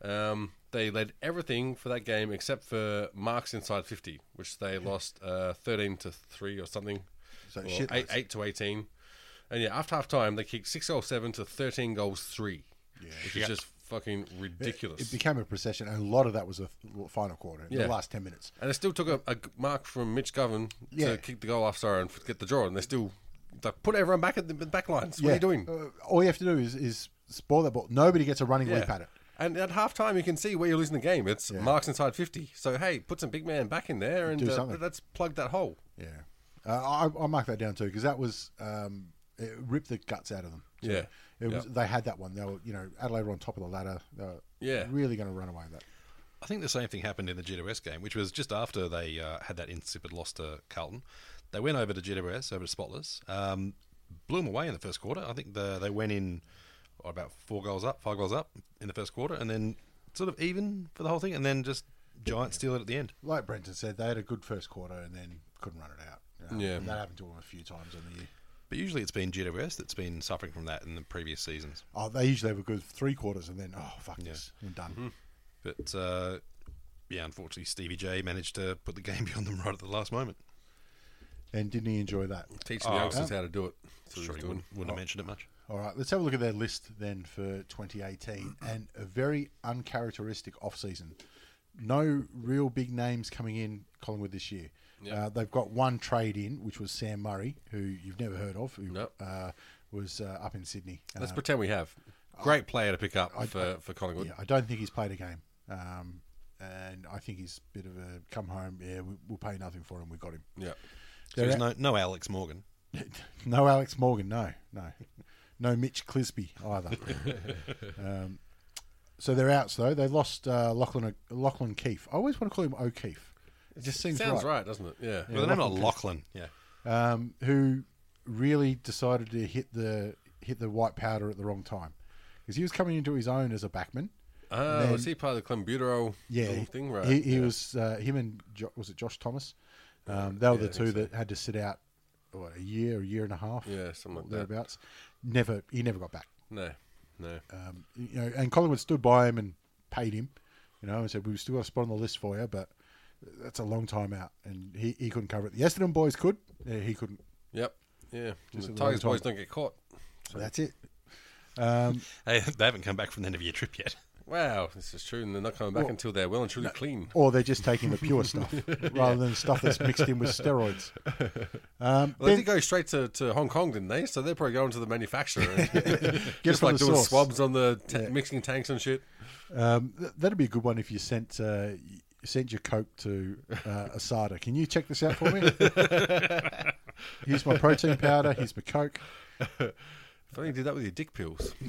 [SPEAKER 3] Um, they led everything for that game except for marks inside fifty, which they lost uh, thirteen to three or something,
[SPEAKER 1] So
[SPEAKER 3] or
[SPEAKER 1] shit
[SPEAKER 3] eight, eight to eighteen. And yeah, after half time, they kicked six goals seven to thirteen goals three, Yeah. which is just fucking ridiculous.
[SPEAKER 1] It became a procession, and a lot of that was the final quarter,
[SPEAKER 3] Yeah.
[SPEAKER 1] the last 10 minutes.
[SPEAKER 3] And it still took a mark from Mitch Govan
[SPEAKER 1] Yeah.
[SPEAKER 3] to kick the goal after and f- get the draw, and they still like, put everyone back at the back lines. What are you doing?
[SPEAKER 1] Uh, all you have to do is, is spoil that ball. Nobody gets a running leap at it.
[SPEAKER 3] And at half time, you can see where you're losing the game. It's marks inside 50. So, hey, put some big man back in there and uh, let's plug that hole.
[SPEAKER 1] Yeah. Uh, I, I mark that down too because that was um, it ripped the guts out of them. So
[SPEAKER 3] Yeah.
[SPEAKER 1] It was,
[SPEAKER 3] Yeah.
[SPEAKER 1] They had that one. They were, you know, Adelaide were on top of the ladder. They were
[SPEAKER 3] Yeah.
[SPEAKER 1] really going to run away with that.
[SPEAKER 2] I think the same thing happened in the GWS game, which was just after they uh, had that insipid loss to Carlton. They went over to GWS, over to Spotless, um, blew them away in the first quarter. I think the, they went in about four goals up, five goals up in the first quarter, and then sort of even for the whole thing, and then just giant steal it at the end.
[SPEAKER 1] Like Brenton said, they had a good first quarter and then couldn't run it out. Um,
[SPEAKER 3] Yeah.
[SPEAKER 1] That happened to them a few times in the year.
[SPEAKER 2] But usually it's been GWS that's been suffering from that in the previous seasons.
[SPEAKER 1] Oh, they usually have a good three quarters and then, oh, fuck yeah. this, and done.
[SPEAKER 2] But uh, yeah, unfortunately, Stevie J managed to put the game beyond them right at the last moment.
[SPEAKER 1] And didn't he enjoy that?
[SPEAKER 3] Teaching
[SPEAKER 2] Oh,
[SPEAKER 3] the youngsters how to do it. That's what he
[SPEAKER 2] Sure, he wouldn't, wouldn't have mentioned it much.
[SPEAKER 1] All right, let's have a look at their list then for 2018 and a very uncharacteristic off season. No real big names coming in Collingwood this year. Uh, they've got one trade in, which was Sam Murray, who you've never heard of, who
[SPEAKER 3] Nope.
[SPEAKER 1] uh, was uh, up in Sydney.
[SPEAKER 3] Let's
[SPEAKER 1] Uh,
[SPEAKER 3] pretend we have. Great player to pick up
[SPEAKER 1] I-
[SPEAKER 3] for, for Collingwood.
[SPEAKER 1] yeah, I don't think he's played a game. Um, and I think he's a bit of a come home. Yeah, we, we'll pay nothing for him. We got him.
[SPEAKER 3] Yeah.
[SPEAKER 2] So there's no, no Alex Morgan.
[SPEAKER 1] no Alex Morgan, no, no, no Mitch Clisby either. um, so they're out. though. they lost uh, Lachlan Lachlan Keefe. I always want to call him O'Keefe. It just seems
[SPEAKER 3] Sounds
[SPEAKER 1] right.
[SPEAKER 3] right. doesn't it? Yeah.
[SPEAKER 2] well, the name
[SPEAKER 1] Lachlan
[SPEAKER 2] not Lachlan. Yeah.
[SPEAKER 1] Um, who really decided to hit the hit the white powder at the wrong time because he was coming into his own as a backman.
[SPEAKER 3] Oh,
[SPEAKER 1] then-
[SPEAKER 3] was he part of the clenbuterol
[SPEAKER 1] Yeah,
[SPEAKER 3] thing? Right.
[SPEAKER 1] He, he
[SPEAKER 3] yeah.
[SPEAKER 1] was uh, him and jo- was it Josh Thomas? Um, they were
[SPEAKER 3] Yeah,
[SPEAKER 1] the two
[SPEAKER 3] so.
[SPEAKER 1] that had to sit out what, a year, a year and a half.
[SPEAKER 3] Yeah, something like that.
[SPEAKER 1] Never, he never got back.
[SPEAKER 3] No. No.
[SPEAKER 1] Um, you know, and Collingwood stood by him and paid him. You know, and said we've still got a spot on the list for you, but that's a long time out, and he, he couldn't cover it. The Essendon boys could, yeah, he couldn't.
[SPEAKER 3] Yep. Yeah.
[SPEAKER 1] Just
[SPEAKER 3] the Tigers
[SPEAKER 1] wrong
[SPEAKER 3] boys don't get caught.
[SPEAKER 1] So that's it. Um,
[SPEAKER 2] Hey, they haven't come back from the end of your trip yet.
[SPEAKER 3] Wow, this is true, and they're not coming back
[SPEAKER 1] Well,
[SPEAKER 3] until they're well and truly clean.
[SPEAKER 1] or they're just taking the pure stuff rather than stuff that's mixed in with steroids. Um,
[SPEAKER 3] Well, they did go straight to, to Hong Kong, didn't they? So they're probably going to the manufacturer, and just like doing
[SPEAKER 1] source.
[SPEAKER 3] swabs on the ta- mixing tanks and shit.
[SPEAKER 1] Um, th- that'd be a good one if you sent uh, sent your coke to uh, Asada. Can you check this out for me? here's my protein powder. Here's my coke.
[SPEAKER 3] If only you did that with your dick pills.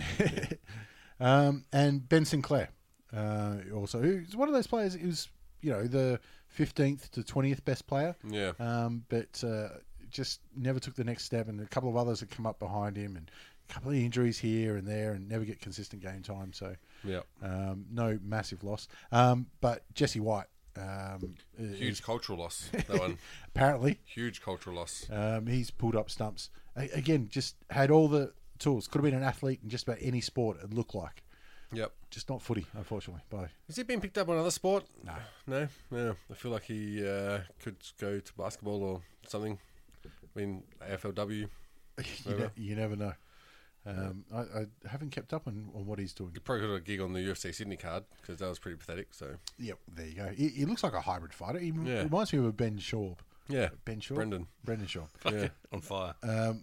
[SPEAKER 1] Um, and Ben Sinclair, uh, also who's one of those players who's you know the fifteenth to twentieth best player.
[SPEAKER 3] Yeah.
[SPEAKER 1] Um, but uh, just never took the next step, and a couple of others had come up behind him, and a couple of injuries here and there, and never get consistent game time. So
[SPEAKER 3] Yeah.
[SPEAKER 1] um, no massive loss. Um, but Jesse White, um, is-
[SPEAKER 3] Huge cultural loss. That one.
[SPEAKER 1] apparently
[SPEAKER 3] Huge cultural loss.
[SPEAKER 1] um, he's pulled up stumps A- again. Just had all the tools. Could have been an athlete in just about any sport. It looked like
[SPEAKER 3] Yep.
[SPEAKER 1] just not footy, unfortunately. By
[SPEAKER 3] Has he been picked up on another sport? No. No? No. I feel like he uh, could go to basketball or something. I mean, AFLW.
[SPEAKER 1] you, ne- you never know. Um, I, I haven't kept up on, on what he's doing.
[SPEAKER 3] He probably got a gig on the UFC Sydney card because that was pretty pathetic. So,
[SPEAKER 1] Yep, there you go. He, he looks like a hybrid fighter. He
[SPEAKER 3] Yeah.
[SPEAKER 1] reminds me of a Ben Shaw.
[SPEAKER 3] yeah.
[SPEAKER 1] Ben Shaw,
[SPEAKER 3] Brendan.
[SPEAKER 1] Brendan Shaw.
[SPEAKER 3] Yeah.
[SPEAKER 2] on fire.
[SPEAKER 1] but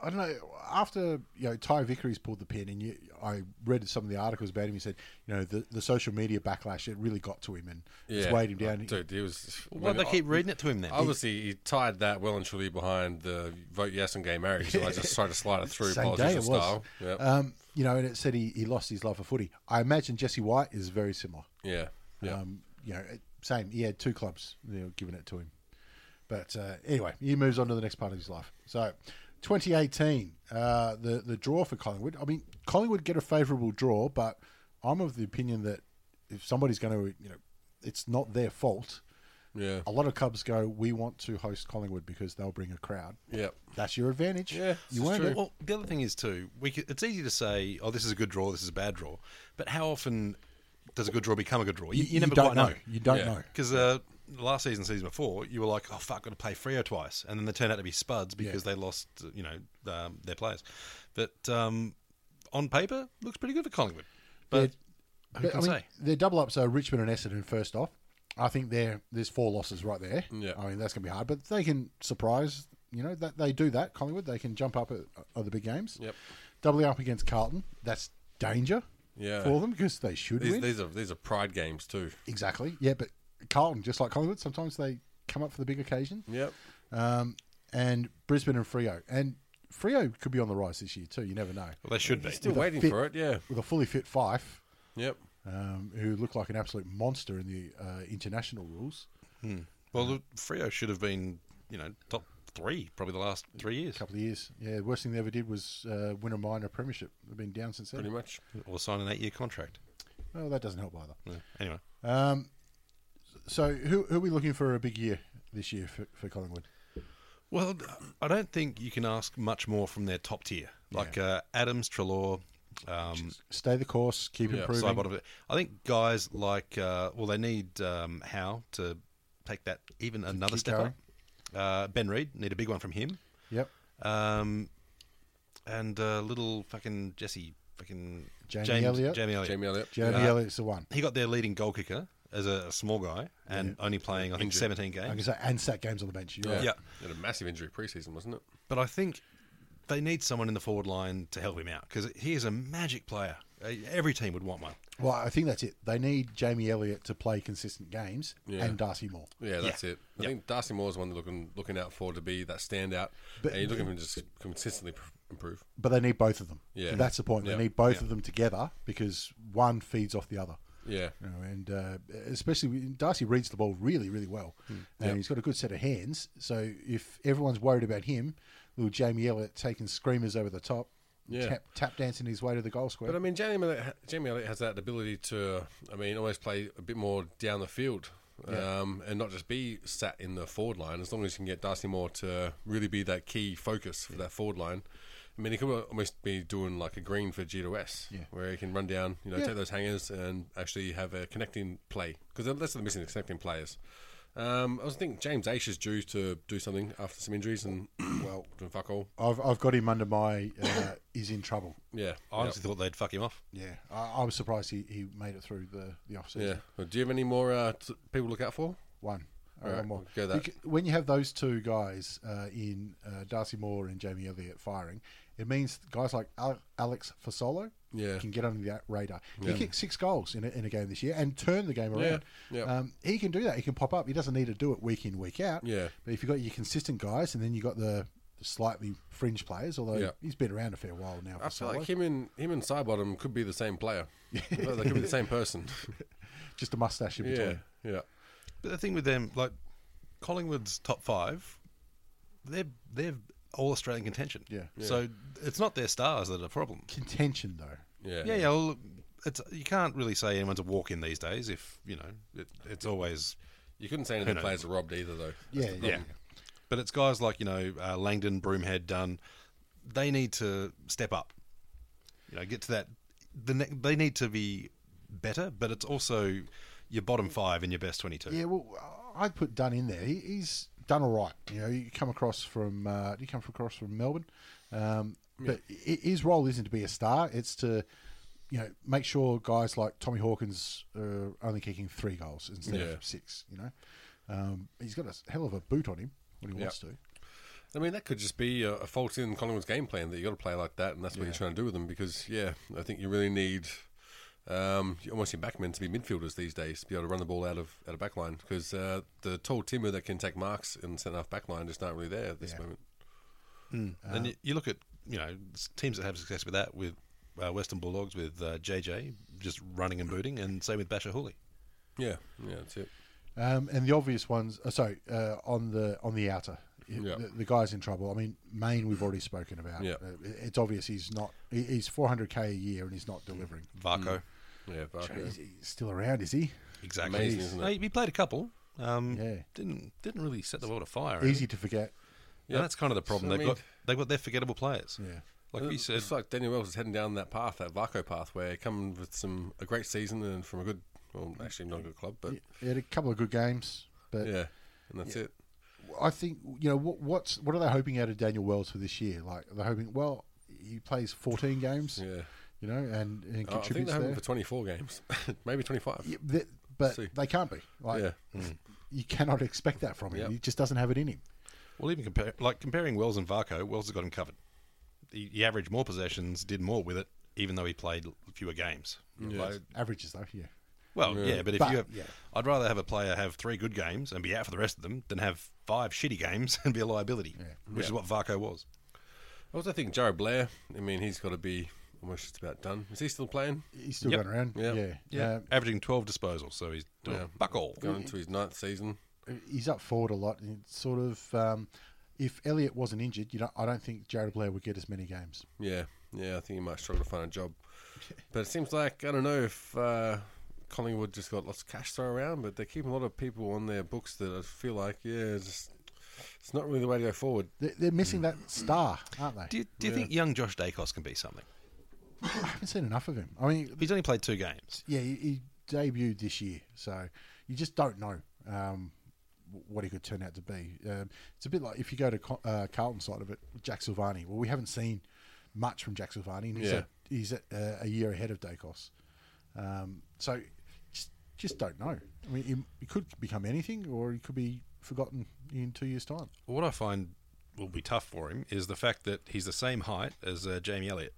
[SPEAKER 1] I don't know. After you know Ty Vickery's pulled the pin, and you, I read some of the articles about him. He said, you know, the, the social media backlash it really got to him and it's
[SPEAKER 3] Yeah.
[SPEAKER 1] weighed him down.
[SPEAKER 3] Dude, he was.
[SPEAKER 2] Why'd they keep reading it to him then?
[SPEAKER 3] Obviously, he tied that well and truly behind the vote yes on gay marriage. So I just tried to slide it through
[SPEAKER 1] Same day it was.
[SPEAKER 3] style. Yep.
[SPEAKER 1] Um, you know, and it said he, he lost his love for footy. I imagine Jesse White is very similar.
[SPEAKER 3] yeah. Yeah.
[SPEAKER 1] Um, you know, same. He had two clubs you know, giving it to him. But uh, anyway, he moves on to the next part of his life. So, 2018, uh, the the draw for Collingwood. I mean, Collingwood get a favourable draw, but I'm of the opinion that if somebody's going to, you know, it's not their fault.
[SPEAKER 3] yeah.
[SPEAKER 1] A lot of clubs go, we want to host Collingwood because they'll bring a crowd.
[SPEAKER 3] Yeah.
[SPEAKER 1] That's your advantage.
[SPEAKER 3] Yeah,
[SPEAKER 1] you
[SPEAKER 3] this is
[SPEAKER 1] earned
[SPEAKER 3] true.
[SPEAKER 2] Well, the other thing is too, we could, it's easy to say, "Oh, this is a good draw. This is a bad draw," but how often does a good draw become a good draw? You, you, never
[SPEAKER 1] don't
[SPEAKER 2] quite know.
[SPEAKER 1] You don't
[SPEAKER 3] Yeah.
[SPEAKER 1] know.
[SPEAKER 2] Because uh, last season, season before, you were like, "Oh fuck, got to play Freo twice," and then they turned out to be spuds because they lost, you know, um, their players. But um, on paper, looks pretty good for Collingwood. But who
[SPEAKER 1] But,
[SPEAKER 2] can
[SPEAKER 1] I mean,
[SPEAKER 2] say?
[SPEAKER 1] their double ups are Richmond and Essendon first off. I think there there's four losses right there.
[SPEAKER 3] Yeah.
[SPEAKER 1] I mean that's going to be hard, but they can surprise. You know that they do that. Collingwood they can jump up at, other big games.
[SPEAKER 3] Yep.
[SPEAKER 1] Doubling up against Carlton, that's danger.
[SPEAKER 3] Yeah.
[SPEAKER 1] For them because they should
[SPEAKER 3] These,
[SPEAKER 1] win.
[SPEAKER 3] these are these are pride games too.
[SPEAKER 1] Exactly. Yeah, but Carlton, just like Collingwood, sometimes they come up for the big occasion.
[SPEAKER 3] Yep.
[SPEAKER 1] Um, and Brisbane and Freo, and Freo could be on the rise this year too. You never know.
[SPEAKER 2] Well, they should be.
[SPEAKER 3] Still
[SPEAKER 1] With
[SPEAKER 3] waiting
[SPEAKER 1] fit-
[SPEAKER 3] for it. Yeah.
[SPEAKER 1] With a fully fit Fyfe,
[SPEAKER 3] Yep.
[SPEAKER 1] um, who looked like an absolute monster in the uh, international rules.
[SPEAKER 2] Well, the Freo should have been, you know, top three probably the last three years, A
[SPEAKER 1] couple of years. Yeah, the worst thing they ever did was uh, win a minor premiership. They've been down since then.
[SPEAKER 3] Pretty much.
[SPEAKER 2] or sign an eight-year contract.
[SPEAKER 1] Well, that doesn't help either.
[SPEAKER 2] Yeah. Anyway,
[SPEAKER 1] Um, so, who, who are we looking for a big year this year for, for Collingwood?
[SPEAKER 2] well, I don't think you can ask much more from their top tier, like uh, Adams, Treloar. Um,
[SPEAKER 1] Stay the course, keep
[SPEAKER 3] Yeah,
[SPEAKER 1] improving.
[SPEAKER 2] side bottom. I think guys like uh, well, they need um, Howe to take that even another step
[SPEAKER 1] going.
[SPEAKER 2] up. Uh, ben Reid need a big one from him,
[SPEAKER 1] Yep.
[SPEAKER 2] um, and uh, little fucking Jesse, fucking
[SPEAKER 1] Jamie
[SPEAKER 2] James,
[SPEAKER 1] Elliott.
[SPEAKER 2] Jamie Elliott.
[SPEAKER 3] Jamie Elliott.
[SPEAKER 1] Jeremy
[SPEAKER 2] Uh,
[SPEAKER 1] Elliott's the one.
[SPEAKER 2] He got their leading goal kicker as a small guy and only playing I think
[SPEAKER 3] Injured.
[SPEAKER 2] seventeen
[SPEAKER 1] I can
[SPEAKER 2] games.
[SPEAKER 1] say, and sat games on the bench. You're
[SPEAKER 3] Yeah.
[SPEAKER 1] right.
[SPEAKER 2] Yeah.
[SPEAKER 3] He had a massive injury preseason, wasn't it?
[SPEAKER 2] But I think they need someone in the forward line to help him out because he is a magic player. Uh, Every team would want one.
[SPEAKER 1] Well, I think that's it. They need Jamie Elliott to play consistent games
[SPEAKER 3] Yeah.
[SPEAKER 1] and Darcy Moore.
[SPEAKER 3] Yeah, that's it. I
[SPEAKER 2] Yeah.
[SPEAKER 3] think Darcy Moore is one they're looking looking out for to be that standout.
[SPEAKER 1] But-
[SPEAKER 3] and you're looking for him to just consistently improve.
[SPEAKER 1] But they need both of them.
[SPEAKER 3] Yeah.
[SPEAKER 1] That's the point.
[SPEAKER 3] Yeah.
[SPEAKER 1] They need both of them together because one feeds off the other.
[SPEAKER 3] Yeah.
[SPEAKER 1] You know, and uh, especially when- Darcy reads the ball really, really well, and he's got a good set of hands. So if everyone's worried about him, little Jamie Elliott taking screamers over the top,
[SPEAKER 3] Yeah.
[SPEAKER 1] tap, tap dancing his way to the goal square.
[SPEAKER 3] But I mean, Jamie Elliott, Jamie Elliott has that ability to, I mean, always play a bit more down the field. Um, and not just be sat in the forward line. As long as you can get Darcy Moore to really be that key focus for that forward line, I mean, he could almost be doing like a green for G2S,
[SPEAKER 1] Yeah.
[SPEAKER 3] where he can run down, you know,
[SPEAKER 1] Yeah.
[SPEAKER 3] take those hangers and actually have a connecting play because that's what they're missing, connecting players. Um, I was thinking James Aish is due to do something after some injuries and well, doing fuck all.
[SPEAKER 1] I've, I've got him under my uh, is in trouble.
[SPEAKER 3] Yeah,
[SPEAKER 2] I honestly thought they'd fuck him off.
[SPEAKER 1] Yeah, I, I was surprised he, he made it through the the off season.
[SPEAKER 3] yeah. Well, do you have any more uh, t- people to look out for?
[SPEAKER 1] One, I got
[SPEAKER 3] Alright,
[SPEAKER 1] one more.
[SPEAKER 3] go that.
[SPEAKER 1] When you have those two guys uh, in uh, Darcy Moore and Jamie Elliott firing, it means guys like Al- Alex Fasolo
[SPEAKER 3] Yeah.
[SPEAKER 1] can get under the radar.
[SPEAKER 3] Yeah.
[SPEAKER 1] He kicked six goals in a, in a game this year and turned the game around.
[SPEAKER 3] yeah.
[SPEAKER 1] Um, he can do that. He can pop up. He doesn't need to do it week in, week out.
[SPEAKER 3] Yeah.
[SPEAKER 1] But if you've got your consistent guys and then you've got the, the slightly fringe players, although
[SPEAKER 3] Yeah.
[SPEAKER 1] he's been around a fair while now.
[SPEAKER 3] I feel
[SPEAKER 1] Fasolo.
[SPEAKER 3] like him and him and Sidebottom could be the same player. Well, they could be the same person.
[SPEAKER 1] Just a mustache in between.
[SPEAKER 3] yeah, yeah.
[SPEAKER 2] But the thing with them, like Collingwood's top five, they're they're all Australian contention.
[SPEAKER 1] Yeah.
[SPEAKER 2] So it's not their stars that are a problem.
[SPEAKER 1] Contention, though.
[SPEAKER 3] Yeah,
[SPEAKER 2] Yeah, yeah. Well, it's you can't really say anyone's a walk in these days. If you know, it, it's always
[SPEAKER 3] You couldn't say any of the players are robbed either, though.
[SPEAKER 1] Yeah,
[SPEAKER 2] yeah.
[SPEAKER 1] yeah.
[SPEAKER 2] But it's guys like you know uh, Langdon, Broomhead, Dunn. They need to step up. You know, get to that. The ne- they need to be better, but it's also your bottom five and your best twenty-two.
[SPEAKER 1] Yeah, well, I'd put Dunn in there. He, he's done all right. You know, you come across from uh, you come from across from Melbourne, um, but i his role isn't to be a star. It's to you know make sure guys like Tommy Hawkins are only kicking three goals instead
[SPEAKER 3] Yeah.
[SPEAKER 1] of six. You know, um, he's got a hell of a boot on him when he
[SPEAKER 3] Yeah.
[SPEAKER 1] wants to.
[SPEAKER 3] I mean, that could just be a, a fault in Collingwood's game plan that you got to play like that, and that's what you're trying to do with them. Because yeah, I think you really need um, almost your backmen to be midfielders these days to be able to run the ball out of out of backline. Because uh, the tall timber that can take marks in centre half backline just aren't really there at this moment.
[SPEAKER 2] And you, you look at you know teams that have success with that with uh, Western Bulldogs with uh, JJ just running and booting, and same with Basher Hooley.
[SPEAKER 3] Yeah, yeah, that's it.
[SPEAKER 1] Um, and the obvious ones, uh, sorry, uh, on the on the outer,
[SPEAKER 3] Yeah.
[SPEAKER 1] the, the guy's in trouble. I mean, Mayne we've already spoken about.
[SPEAKER 3] Yeah.
[SPEAKER 1] Uh, it's obvious he's not. he- He's 400k a year and he's not delivering.
[SPEAKER 2] Varcoe,
[SPEAKER 3] Yeah, Varcoe.
[SPEAKER 1] He's, he's still around, is he?
[SPEAKER 2] exactly.
[SPEAKER 3] Amazing, isn't it?
[SPEAKER 2] No, he played a couple. Um,
[SPEAKER 1] Yeah.
[SPEAKER 2] didn't didn't really set the world afire.
[SPEAKER 1] Easy to forget.
[SPEAKER 2] Yeah, that's kind of the problem.
[SPEAKER 3] So, I
[SPEAKER 2] they've
[SPEAKER 3] mean-
[SPEAKER 2] got they've got their forgettable players.
[SPEAKER 1] Yeah.
[SPEAKER 2] like
[SPEAKER 3] And
[SPEAKER 2] we said.
[SPEAKER 3] it's like Daniel Wells is heading down that path, that Varcoe path, where he come with some a great season and from a good, well, actually not a good club, but
[SPEAKER 1] He had a couple of good games, but
[SPEAKER 3] yeah, and that's it.
[SPEAKER 1] I think you know what, what's what are they hoping out of Daniel Wells for this year? Like they're hoping, well, he plays 14 games,
[SPEAKER 3] Yeah,
[SPEAKER 1] you know, and, and
[SPEAKER 3] Oh, I think they're hoping
[SPEAKER 1] there.
[SPEAKER 3] for 24 games, maybe 25.
[SPEAKER 1] Yeah, th- but
[SPEAKER 3] See.
[SPEAKER 1] they can't be. Like,
[SPEAKER 3] Yeah.
[SPEAKER 1] you cannot expect that from him.
[SPEAKER 3] Yep.
[SPEAKER 1] He just doesn't have it in him.
[SPEAKER 2] Well, even compare like comparing Wells and Varcoe, Wells has got him covered. He, he averaged more possessions, did more with it, even though he played fewer games. Like-
[SPEAKER 1] Averages though, yeah.
[SPEAKER 2] well, yeah. but if
[SPEAKER 1] But,
[SPEAKER 2] you have,
[SPEAKER 1] yeah.
[SPEAKER 2] I'd rather have a player have three good games and be out for the rest of them than have five shitty games and be a liability, which is what Varcoe was.
[SPEAKER 3] I also think Jarrod Blair. I mean, he's got to be almost just about done. Is he still playing?
[SPEAKER 1] He's still
[SPEAKER 2] Yep.
[SPEAKER 1] going around.
[SPEAKER 3] Yeah.
[SPEAKER 1] Yeah,
[SPEAKER 2] Yeah,
[SPEAKER 1] Uh,
[SPEAKER 2] averaging twelve disposals, so he's doing
[SPEAKER 3] Yeah.
[SPEAKER 2] fuck all.
[SPEAKER 3] Going into his ninth season.
[SPEAKER 1] he's up forward a lot. And it's sort of, um, if Elliott wasn't injured, you know, I don't think Jarrod Blair would get as many games.
[SPEAKER 3] Yeah, yeah. I think he might struggle to find a job. But it seems like I don't know if uh, Collingwood just got lots of cash thrown around, but they're keeping a lot of people on their books that I feel like yeah, it's, just, it's not really the way to go forward.
[SPEAKER 1] They're, they're missing that star, aren't they?
[SPEAKER 2] Do you, do you think young Josh Daicos can be something?
[SPEAKER 1] I haven't seen enough of him. I mean,
[SPEAKER 2] He's only played two games.
[SPEAKER 1] yeah, he, he debuted this year, so you just don't know um, what he could turn out to be. Um, it's a bit like if you go to Co- uh, Carlton side of it, Jack Silvagni. Well, we haven't seen much from Jack Silvagni, and he's,
[SPEAKER 3] Yeah.
[SPEAKER 1] at, he's uh, a year ahead of Daicos. Um, so just, just don't know. I mean, he, he could become anything, or he could be forgotten in two years' time.
[SPEAKER 2] What I find will be tough for him is the fact that he's the same height as uh, Jamie Elliott,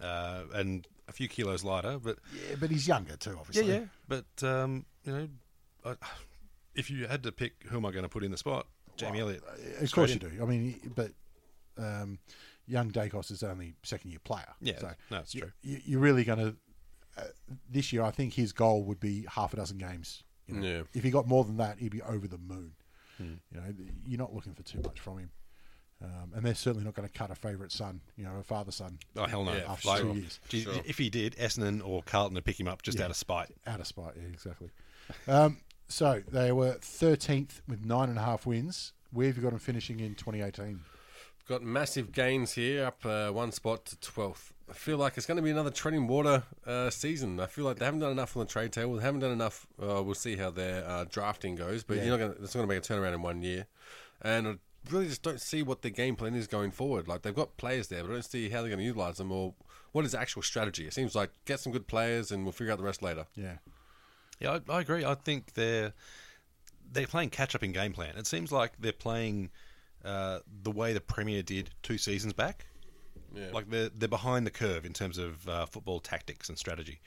[SPEAKER 2] uh, and a few kilos lighter. But
[SPEAKER 1] Yeah, but he's younger too, obviously.
[SPEAKER 2] yeah. yeah. But um, you know, I, if you had to pick who am I going to put in the spot, Jamie Elliott.
[SPEAKER 1] Of course
[SPEAKER 2] in.
[SPEAKER 1] you do. I mean, but um, young Daicos is only second year player.
[SPEAKER 2] Yeah,
[SPEAKER 1] so
[SPEAKER 2] no, it's true.
[SPEAKER 1] You, you're really going to uh, this year. I think his goal would be half a dozen games. You know?
[SPEAKER 3] Yeah.
[SPEAKER 1] If he got more than that, he'd be over the moon.
[SPEAKER 2] Hmm.
[SPEAKER 1] You know, you're not looking for too much from him. Um, and they're certainly not going to cut a favourite son, you know, a father son.
[SPEAKER 2] Oh hell no!
[SPEAKER 3] Yeah,
[SPEAKER 1] after
[SPEAKER 2] Like,
[SPEAKER 1] two years.
[SPEAKER 2] gee, If he did, Essendon or Carlton would pick him up just
[SPEAKER 1] Yeah.
[SPEAKER 2] out of spite.
[SPEAKER 1] Out of spite, yeah, exactly. um, so they were 13th with nine and a half wins. Where have you got them finishing in 2018?
[SPEAKER 3] Got massive gains here, up uh, one spot to 12th. I feel like it's going to be another treading water uh, season. I feel like they haven't done enough on the trade table. They haven't done enough. Uh, we'll see how their uh, drafting goes, but
[SPEAKER 1] Yeah.
[SPEAKER 3] you're not going. It's not going to make a turnaround in one year. And I really just don't see what their game plan is going forward. Like they've got players there, but I don't see how they're going to utilize them or what is the actual strategy. It seems like get some good players and we'll figure out the rest later.
[SPEAKER 1] Yeah.
[SPEAKER 2] Yeah, I, I agree. I think they're they're playing catch up in game plan. It seems like they're playing uh, the way the Premier did two seasons back.
[SPEAKER 3] Yeah.
[SPEAKER 2] Like they're they're behind the curve in terms of uh, football tactics and strategy.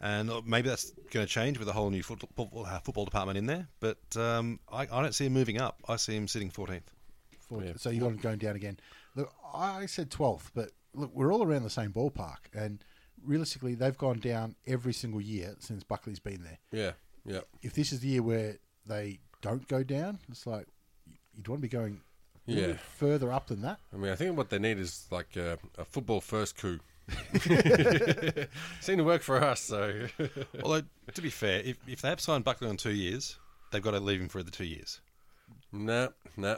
[SPEAKER 2] And uh, maybe that's going to change with a whole new football, football, uh, football department in there. But um, I, I don't see him moving up. I see him sitting 14th.
[SPEAKER 1] For- So you got them going down again. Look, I said 12th, but look, we're all around the same ballpark. And realistically, they've gone down every single year since Buckley's been there.
[SPEAKER 3] Yeah, yeah.
[SPEAKER 1] If this is the year where they don't go down, it's like you'd want to be going a
[SPEAKER 3] Yeah.
[SPEAKER 1] further up than that.
[SPEAKER 3] I mean, I think what they need is like a, a football first coup. Seem to work for us, so
[SPEAKER 2] Although, to be fair, if, if they have signed Buckley on two years, they've got to leave him for the two years.
[SPEAKER 3] nah, nah.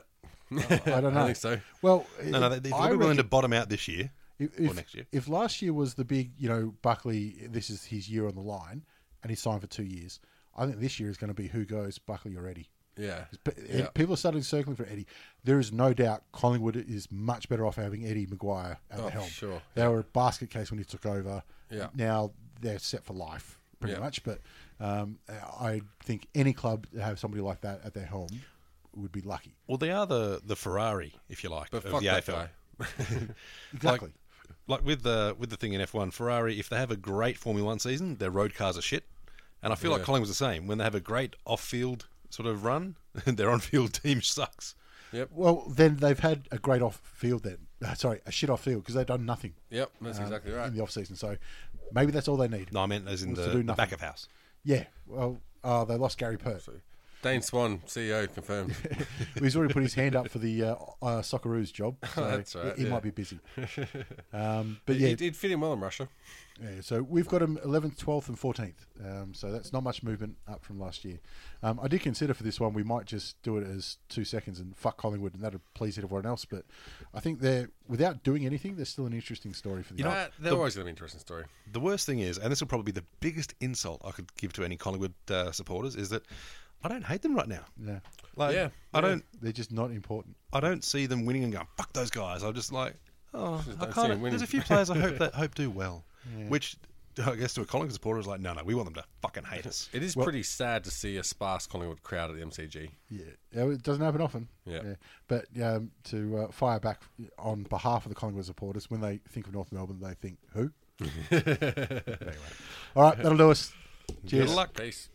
[SPEAKER 1] I don't know.
[SPEAKER 3] I think so.
[SPEAKER 1] Well,
[SPEAKER 2] No, no, they- they've
[SPEAKER 1] I
[SPEAKER 2] got to be willing to bottom out this year.
[SPEAKER 1] if,
[SPEAKER 2] or
[SPEAKER 1] if,
[SPEAKER 2] next year.
[SPEAKER 1] if last year was the big, you know, Buckley, this is his year on the line, and he's signed for two years, I think this year is going to be who goes, Buckley or Eddie.
[SPEAKER 3] Yeah, yeah.
[SPEAKER 1] people are starting circling for Eddie. There is no doubt Collingwood is much better off having Eddie McGuire at
[SPEAKER 3] Oh,
[SPEAKER 1] the helm.
[SPEAKER 3] sure.
[SPEAKER 1] They were a basket case when he took over.
[SPEAKER 3] Yeah.
[SPEAKER 1] Now they're set for life, pretty
[SPEAKER 3] Yeah.
[SPEAKER 1] much. But um, I think any club to have somebody like that at their helm would be lucky.
[SPEAKER 2] Well, they are the, the Ferrari, if you like,
[SPEAKER 3] But
[SPEAKER 2] of
[SPEAKER 3] fuck
[SPEAKER 2] the
[SPEAKER 3] that
[SPEAKER 2] AFL.
[SPEAKER 1] Exactly.
[SPEAKER 2] Like with the with the thing in F1, Ferrari, if they have a great Formula One season, their road cars are shit. And I feel like
[SPEAKER 3] Yeah.
[SPEAKER 2] Collingwood's the same. When they have a great off-field sort of run, their on-field team sucks.
[SPEAKER 3] Yep,
[SPEAKER 1] well, then they've had a great off field then. Uh, sorry, a shit off field because they've done nothing
[SPEAKER 3] yep. That's
[SPEAKER 1] um,
[SPEAKER 3] exactly right.
[SPEAKER 1] in the off season. So maybe that's all they need.
[SPEAKER 2] No, I meant as in
[SPEAKER 1] Was to
[SPEAKER 2] the,
[SPEAKER 1] do
[SPEAKER 2] the back of house.
[SPEAKER 1] Yeah. Well, uh, they lost Gary Pert.
[SPEAKER 3] Dane Swan, CEO, confirmed.
[SPEAKER 1] He's already put his hand up for the uh, uh, Socceroos job. So
[SPEAKER 3] That's right,
[SPEAKER 1] He, he
[SPEAKER 3] yeah.
[SPEAKER 1] might be busy. Um, but
[SPEAKER 3] But
[SPEAKER 1] yeah,
[SPEAKER 3] he did fit in well in Russia.
[SPEAKER 1] yeah, so we've got him 11th, 12th, and 14th. Um, so that's not much movement up from last year. Um, I did consider for this one we might just do it as two seconds and fuck Collingwood, and that'd please everyone else. But I think they're without doing anything, they're still an interesting story for the.
[SPEAKER 2] You know,
[SPEAKER 3] Uh, they're
[SPEAKER 2] the-
[SPEAKER 3] always going to be an interesting story.
[SPEAKER 2] The worst thing is, and this will probably be the biggest insult I could give to any Collingwood uh, supporters, is that I don't hate them right now.
[SPEAKER 1] yeah,
[SPEAKER 2] Like,
[SPEAKER 3] Yeah,
[SPEAKER 2] I don't,
[SPEAKER 1] they're just not important.
[SPEAKER 2] I don't see them winning and going fuck those guys. I'm just like, oh,
[SPEAKER 3] Just
[SPEAKER 2] I
[SPEAKER 3] don't see
[SPEAKER 2] kind
[SPEAKER 3] them
[SPEAKER 2] of.
[SPEAKER 3] winning.
[SPEAKER 2] There's a few players I hope that hope do well, which I guess to a Collingwood supporter is like, no, no, we want them to fucking hate us.
[SPEAKER 3] It is pretty sad to see a sparse Collingwood crowd at the MCG.
[SPEAKER 1] Yeah, Yeah, it doesn't happen often.
[SPEAKER 3] Yeah.
[SPEAKER 1] But um, to uh, fire back on behalf of the Collingwood supporters, when they think of North Melbourne, they think who? anyway, all right, that'll do us. Cheers.
[SPEAKER 2] Good luck.
[SPEAKER 3] Peace.